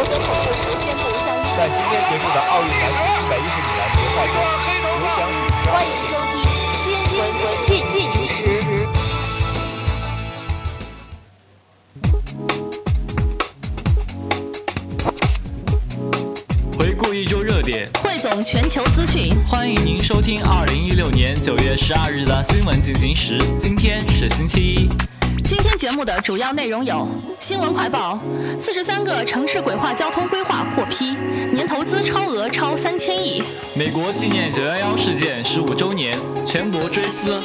热化，美国总统布什宣布向在今天结束的奥运男子一百一十米栏决赛中，刘翔宇。欢迎收听新闻进行时。回顾一周热点，汇总全球资讯，欢迎您收听二零一六年九月十二日的新闻进行时。今天是星期一。今天节目的主要内容有：新闻快报，四十三个城市轨化交通规划获批，年投资超额超三千亿；美国纪念九幺幺事件十五周年，全国追思；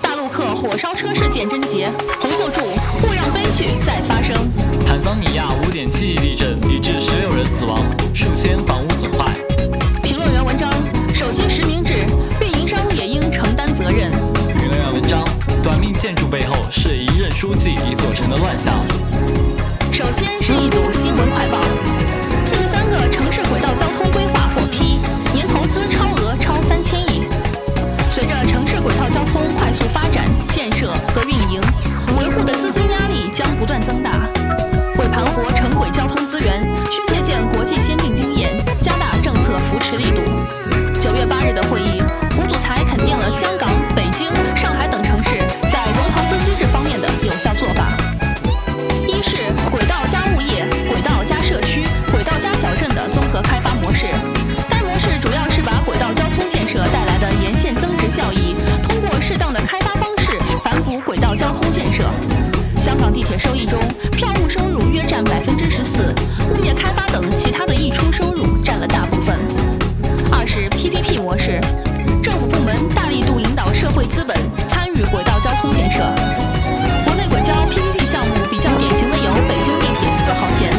大陆客火烧车事件侦结，洪秀柱通建设。香港地铁收益中，票务收入约占百分之十四，物业开发等其他的溢出收入占了大部分。二是 PPP 模式，政府部门大力度引导社会资本参与轨道交通建设。国内轨交 PPP 项目比较典型的有北京地铁四号线。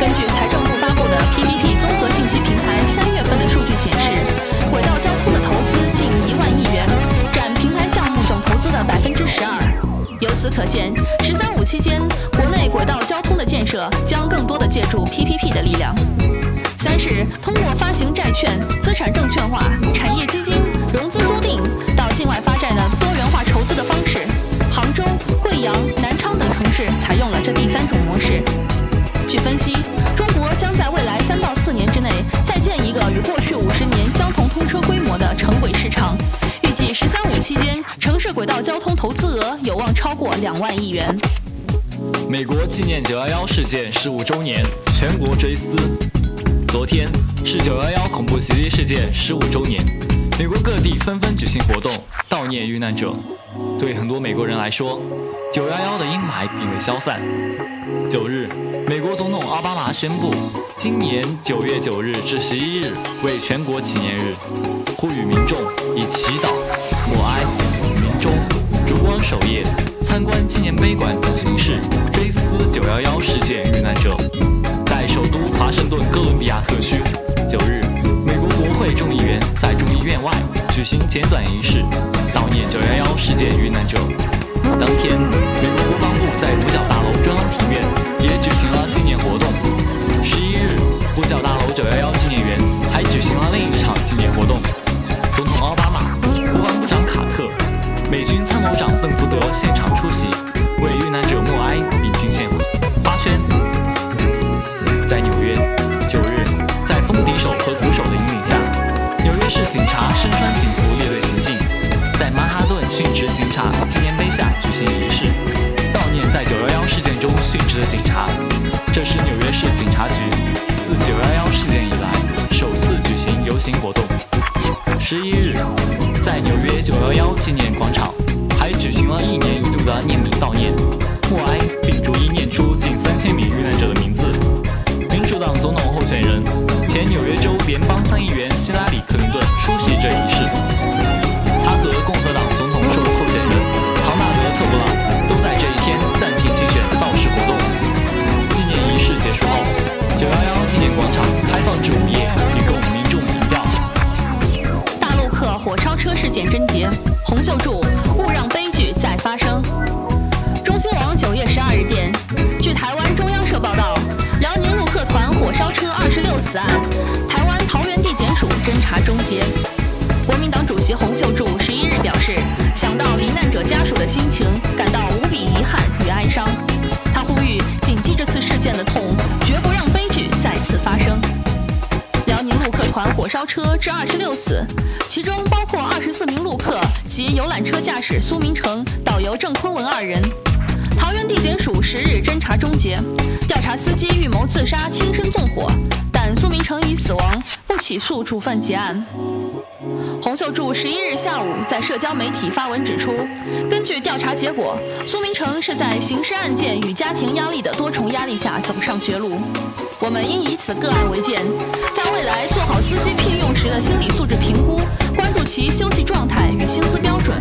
根据财政部发布的 PPP 综合信息平台三月份的数据显示，轨道交通的投资近一万亿元，占平台项目总投资的百分之十二。由此可见，“十三五”期间，国内轨道交通的建设将更多的借助 PPP 的力量。三是通过发行债券、资产证券化、产业基金、融资租赁到境外发债的多元化筹资的方式。杭州、贵阳、南昌等城市采用了这第三种模式。据分析，中国将在未来三到四年之内再建一个与过去五十年相同通车规模的城轨市场。“”，市轨道交通投资额有望超过两万亿元。美国纪念九幺幺事件十五周年，全国追思。昨天是九幺幺恐怖袭击事件十五周年，美国各地纷纷举行活动悼念遇难者。对很多美国人来说，九幺幺的阴霾并未消散。九日，美国总统奥巴马宣布，今年九月九日至十一日为全国纪念日，呼吁民众以祈祷、参观纪念碑馆等形式追思九幺幺事件遇难者。在首都华盛顿哥伦比亚特区，九日，美国国会众议员在众议院外举行简短仪式，悼念九幺幺事件遇难者。当天，美国国防部在五角大楼中央庭院也举行了纪念活动。十一日，五角大楼九幺幺纪念园还举行了另一场纪念活动。总统奥巴马、美军参谋长邓福德现场出席，为遇难者默哀并敬献花圈。在纽约，九日，在风笛手和鼓手的引领下，纽约市警察身穿警服列队行进，在曼哈顿殉职警察纪念碑下举行仪式，悼念在九幺幺事件中殉职的警察。这是纽约市警察局自九幺幺事件以来首次举行游行活动。十一日，在纽约九幺幺纪念广场，还举行了一年一度的念名悼念、默哀，事件侦结，洪秀柱勿让悲剧再发生。中新网九月十二日电，据台湾中央社报道，辽宁陆客团火烧车二十六死案，台湾桃园地检署侦查终结。国民党主席洪秀柱十一日表示，想到罹难者家属的心情，烧车致二十六死，其中包括二十四名路客及游览车驾驶苏明成、导游郑坤文二人。桃园地检署十日侦查终结，调查司机预谋自杀、轻生纵火，但苏明成已死亡，不起诉处分结案。洪秀柱十一日下午在社交媒体发文指出，根据调查结果，苏明成是在刑事案件与家庭压力的多重压力下走上绝路。我们应以此个案为鉴，在未来其休息状态与薪资标准。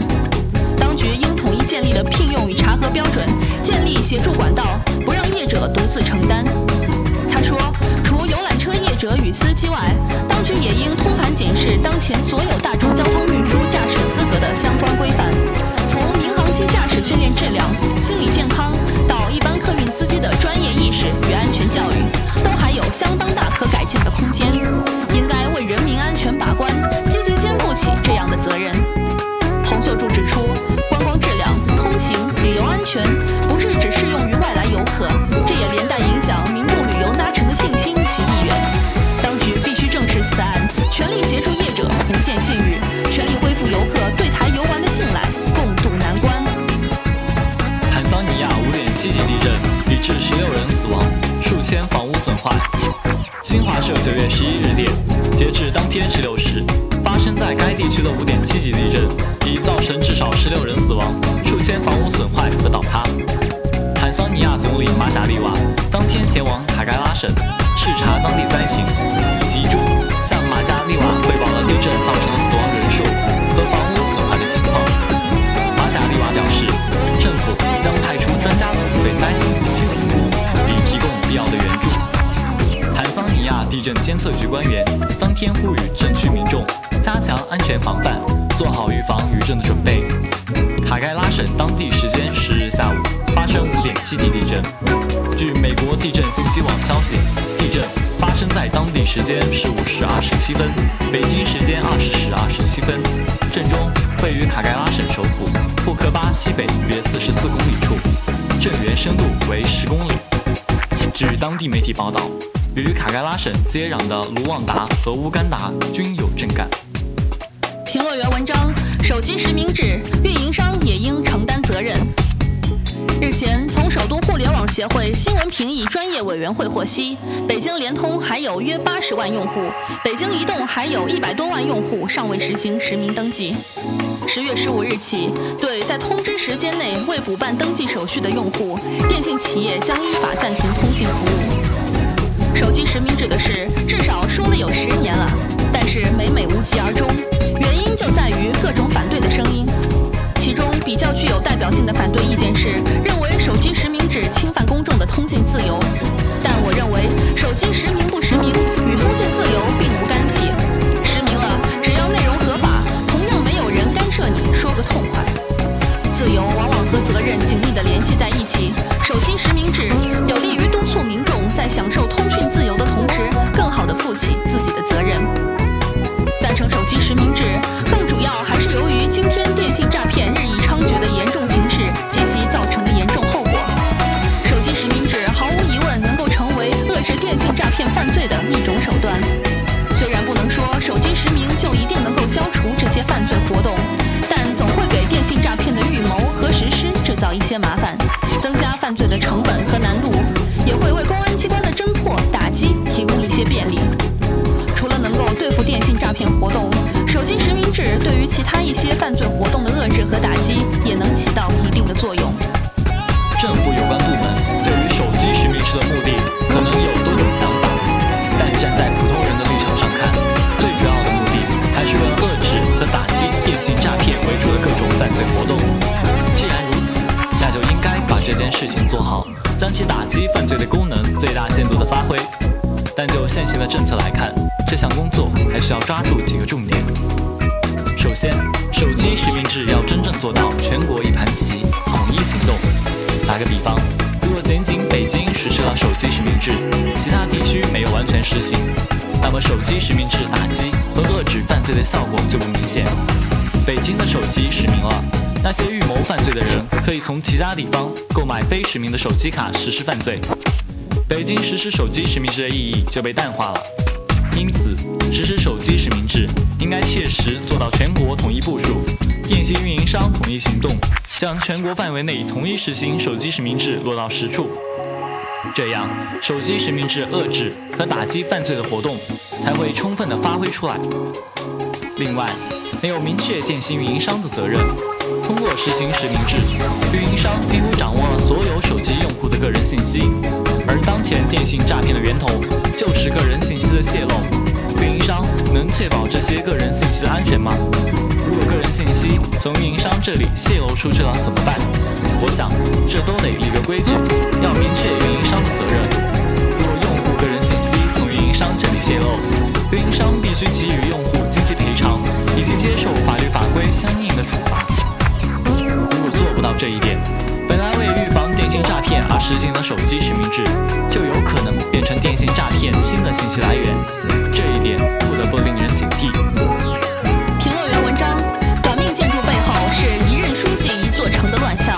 当局应统一建立的聘用与查核标准，建立协助管道，不让业者独自承担。他说，除游览车业者与司机外，当局也应通盘检视当前所有大众交通运输驾驶资格的相关规范，从民航机驾驶训练质量、心理健康到一般客运司机的专业意识与安全教育，都还有相当大新华社9月11日电，截至当天16时，发生在该地区的5.7级地震，已造成至少16人死亡，数千房屋损坏和倒塌。坦桑尼亚总理马贾利瓦当天前往卡盖拉省视察当地灾情，集中向马加利瓦汇报了地震造成的死亡人数和房屋损坏的情况。马贾利瓦表示，政府将派出专家组对灾情进行评估，并提供必要的援助。桑尼亚地震监测局官员当天呼吁震区民众加强安全防范，做好预防余震的准备。卡盖拉省当地时间十日下午发生5.7级地震。据美国地震信息网消息，地震发生在当地时间十五时二十七分，北京时间二十时二十七分。震中位于卡盖拉省首府布克巴西北约四十四公里处，震源深度为十公里。据当地媒体报道，与卡盖拉省接壤的卢旺达和乌干达均有震感。评论员文章：手机实名制，运营商也应承担责任。日前，从首都互联网协会新闻评议专业委员会获悉，北京联通还有约八十万用户，北京移动还有一百多万用户尚未实行实名登记。十月十五日起，对在通知时间内未补办登记手续的用户，电信企业将依法暂停通信服务。手机实名指的是，增加犯罪的成本和难度，也会为公安机关的侦破打击提供一些便利。除了能够对付电信诈骗活动，手机实名制对于其他一些犯罪活动的遏制和打击也能起到一定的作用。这件事情做好，将其打击犯罪的功能最大限度地发挥。但就现行的政策来看，这项工作还需要抓住几个重点。首先，手机实名制要真正做到全国一盘棋，统一行动。打个比方，如果仅仅北京实施了手机实名制，其他地区没有完全实行，那么手机实名制打击和遏制犯罪的效果就不明显。北京的手机实名了，那些预谋犯罪的人可以从其他地方购买非实名的手机卡实施犯罪。北京实施手机实名制的意义就被淡化了。因此，实施手机实名制应该切实做到全国统一部署，电信运营商统一行动，将全国范围内统一实行手机实名制落到实处。这样，手机实名制遏制和打击犯罪的活动才会充分的发挥出来。另外，没有明确电信运营商的责任，通过实行实名制，运营商几乎掌握了所有手机用户的个人信息。而当前电信诈骗的源头就是个人信息的泄露，运营商能确保这些个人信息的安全吗？如果个人信息从运营商这里泄露出去了怎么办？我想这都得立个规矩，要明确运营商的责任。如果用户个人信息从运营商这里泄露，运营商必须给予用户经济赔偿以及接受法律法规相应的处罚。到这一点，本来为预防电信诈骗而实行的手机实名制，就有可能变成电信诈骗新的信息来源。这一点不得不令人警惕。评论员文章：短命建筑背后是一任书记一座城的乱象。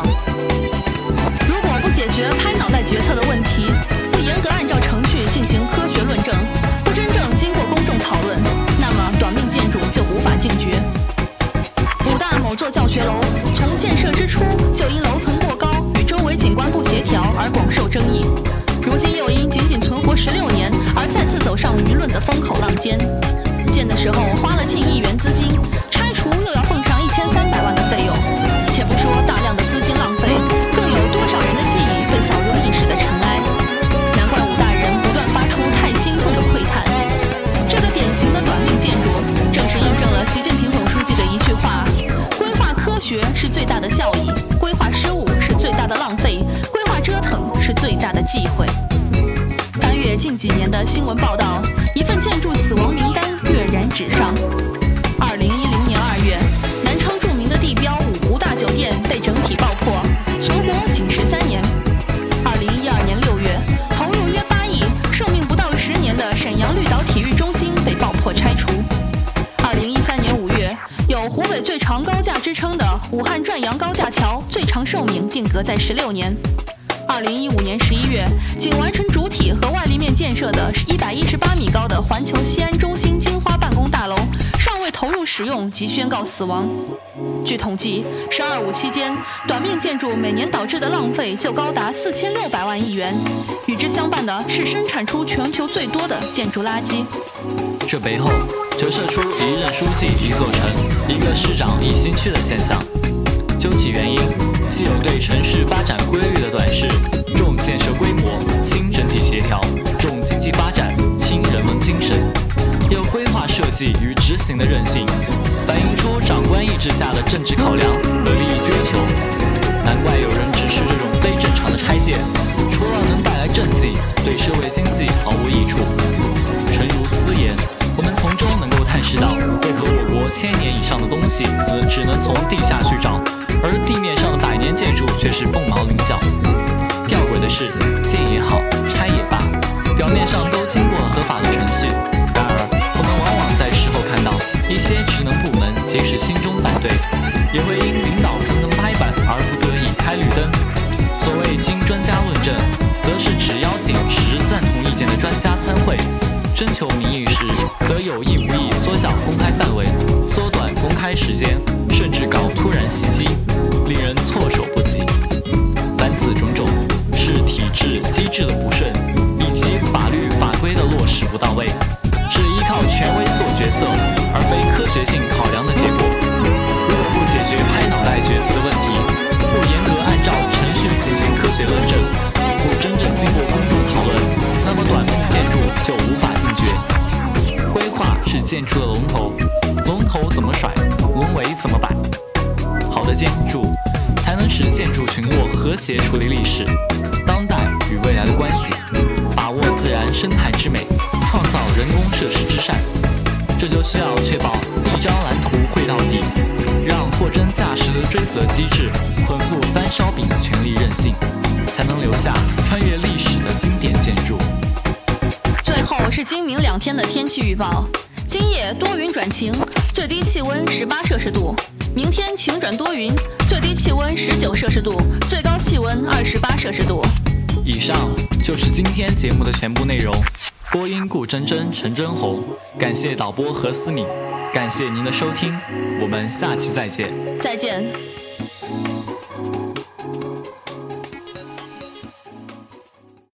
如果不解决拍脑袋决策的问题，不严格按照程序进行科学论证，不真正经过公众讨论，那么短命建筑就无法禁绝。武大某座教学楼从建设初就因楼层过高与周围景观不协调而广受争议，如今又因仅仅存活十六年而再次走上舆论的风口浪尖。建的时候花了近亿元资金，长高架”之称的武汉转阳高架桥，最长寿命定格在十六年。二零一五年十一月，仅完成主体和外立面建设的一百一十八米高的环球西安中心金花办公大楼尚未投入使用即宣告死亡。据统计，“十二五”期间，短命建筑每年导致的浪费就高达四千六百万亿元，与之相伴的是生产出全球最多的建筑垃圾。这背后折射出一任书记一座城，一个市长一新区的现象。究其原因，既有对城市发展规律的短视，重建设规模，轻整体协调，重经济发展，轻人文精神，也有规划设计与执行的韧性，反映出长官意志下的政治考量和利益追求。难怪有人指示这种非正常的拆卸，除了能带来政绩，对社会经济毫无益处。东西只只能从地下去找，而地面上的百年建筑却是凤毛麟角。吊诡的是，建也好，拆也罢，表面上都经过了合法的程序，然而我们往往在事后看到一些职能部门即使心中反对，也会因领导层层拍板而不得已开绿灯。所谓经专家论证，则是只邀请持赞同意见的专家参会。征求民意时，则有意无，时间，甚至搞突然袭击，令人措手不及。凡此种种，是体制机制的不顺，以及法律法规的落实不到位，是依靠权威做决策，而非科学性考量的结果。如果不解决拍脑袋决策的问题，不严格按照程序进行科学论证，不真正经过公众讨论，那么短命建筑就无法。是建筑的龙头，龙头怎么甩，龙尾怎么摆。好的建筑才能使建筑群落和谐处理历史、当代与未来的关系，把握自然生态之美，创造人工设施之善。这就需要确保一张蓝图绘到底，让货真价实的追责机制捆缚翻烧饼的权力韧性，才能留下穿越历史的经典建筑。最后是今明两天的天气预报：今夜多云转晴，最低气温十八摄氏度；明天晴转多云，最低气温十九摄氏度，最高气温二十八摄氏度。以上就是今天节目的全部内容，播音顾真真、陈真红，感谢导播何思敏，感谢您的收听，我们下期再见。再见。